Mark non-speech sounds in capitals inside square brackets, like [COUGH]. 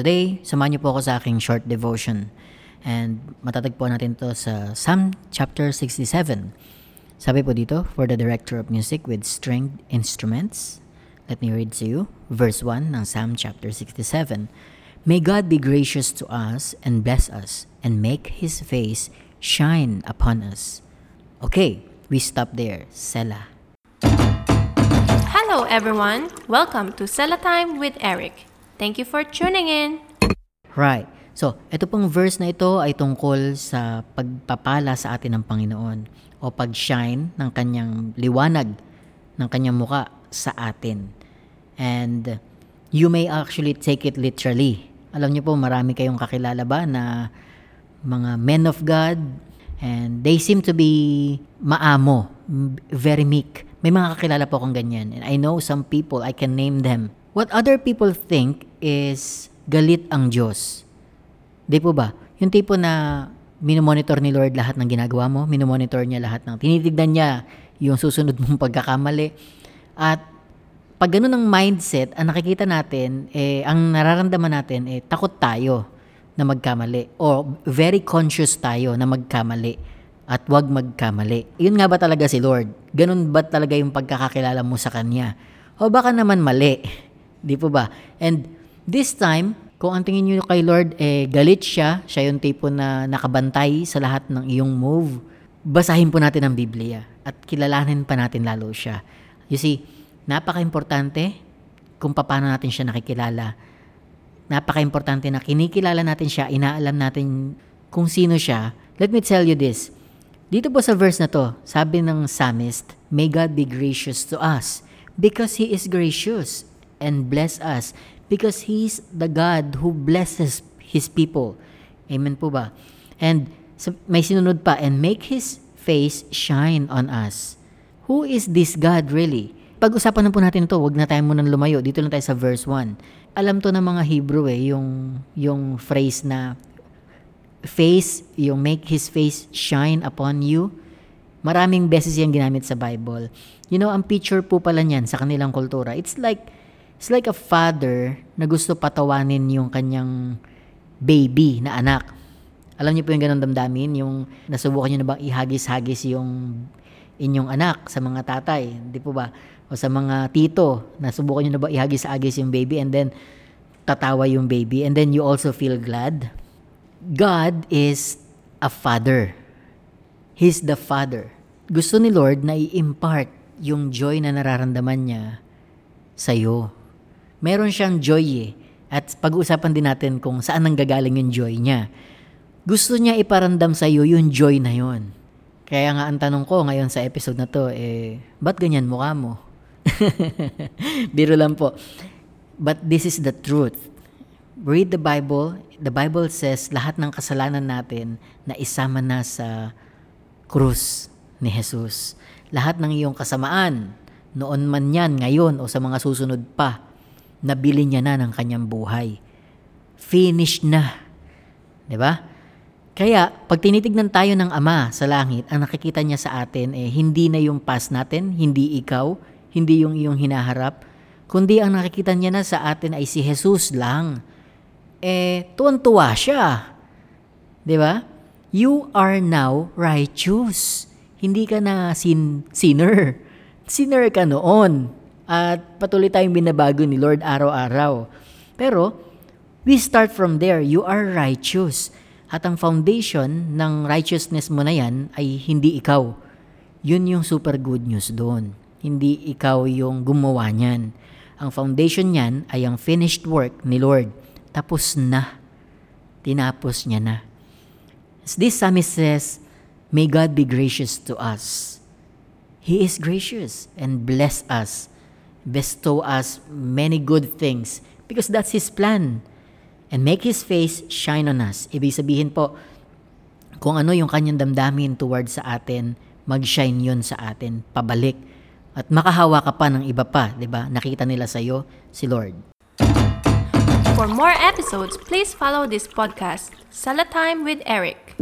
today, samahan niyo po ako sa aking short devotion. And matatagpuan natin to sa Psalm chapter 67. Sabi po dito, for the director of music with stringed instruments. Let me read to you verse 1 ng Psalm chapter 67. May God be gracious to us and bless us and make His face shine upon us. Okay, we stop there. Selah. Hello, everyone. Welcome to Sella Time with Eric. Thank you for tuning in. Right. So, ito pong verse na ito ay tungkol sa pagpapala sa atin ng Panginoon o pag-shine ng kanyang liwanag ng kanyang muka sa atin. And you may actually take it literally. Alam niyo po, marami kayong kakilala ba na mga men of God and they seem to be maamo, very meek. May mga kakilala po akong ganyan. And I know some people, I can name them. What other people think is galit ang Diyos. Di po ba? Yung tipo na minomonitor ni Lord lahat ng ginagawa mo, minomonitor niya lahat ng, tinitignan niya yung susunod mong pagkakamali. At pag ganun ang mindset, ang nakikita natin, eh, ang nararamdaman natin, eh, takot tayo na magkamali. O very conscious tayo na magkamali at wag magkamali. Yun nga ba talaga si Lord? Ganun ba talaga yung pagkakakilala mo sa Kanya? O baka naman mali? Di po ba? And this time, kung ang tingin nyo kay Lord, eh, galit siya, siya yung tipo na nakabantay sa lahat ng iyong move, basahin po natin ang Biblia at kilalanin pa natin lalo siya. You see, napaka-importante kung paano natin siya nakikilala. Napaka-importante na kinikilala natin siya, inaalam natin kung sino siya. Let me tell you this. Dito po sa verse na to, sabi ng psalmist, May God be gracious to us because He is gracious and bless us because He is the God who blesses His people. Amen po ba? And may sinunod pa, and make His face shine on us. Who is this God really? Pag-usapan na po natin ito, wag na tayo munang lumayo. Dito lang tayo sa verse 1. Alam to ng mga Hebrew eh, yung, yung phrase na face, yung make His face shine upon you. Maraming beses yan ginamit sa Bible. You know, ang picture po pala niyan sa kanilang kultura, it's like, it's like a father na gusto patawanin yung kanyang baby na anak. Alam niyo po yung ganun damdamin, yung nasubukan niyo na bang ihagis-hagis yung inyong anak sa mga tatay, di po ba? O sa mga tito, nasubukan niyo na ba ihagis-hagis yung baby and then tatawa yung baby and then you also feel glad? God is a father. He's the father. Gusto ni Lord na i-impart yung joy na nararamdaman niya sa'yo. Meron siyang joy eh. At pag-uusapan din natin kung saan nanggagaling yung joy niya. Gusto niya iparamdam sa'yo yung joy na yon. Kaya nga ang tanong ko ngayon sa episode na to, eh, ba't ganyan mukha mo? [LAUGHS] Biro lang po. But this is the truth. Read the Bible. The Bible says lahat ng kasalanan natin na isama na sa krus ni Jesus. Lahat ng iyong kasamaan, noon man yan, ngayon, o sa mga susunod pa, nabili niya na ng kanyang buhay. Finished na. 'Di ba? Kaya, pag tinitignan tayo ng Ama sa langit, ang nakikita niya sa atin, eh, hindi na yung past natin, hindi ikaw, hindi yung iyong hinaharap, kundi ang nakikita niya na sa atin ay si Jesus lang. Eh, tuwan-tuwa siya. 'Di ba? You are now righteous. Hindi ka na sin sinner. Sinner ka noon. At patuloy tayong binabago ni Lord araw-araw. Pero, we start from there. You are righteous. At ang foundation ng righteousness mo na yan ay hindi ikaw. Yun yung super good news doon. Hindi ikaw yung gumawa niyan. Ang foundation niyan ay ang finished work ni Lord. Tapos na. Tinapos niya na. As this psalmist says, May God be gracious to us. He is gracious and bless us, bestow us many good things because that's His plan. And make His face shine on us. Ibig sabihin po, kung ano yung kanyang damdamin towards sa atin, mag-shine yun sa atin, pabalik. At makahawa ka pa ng iba pa, di ba? Nakita nila sa'yo si Lord. For more episodes, please follow this podcast, Sella Time with Eric.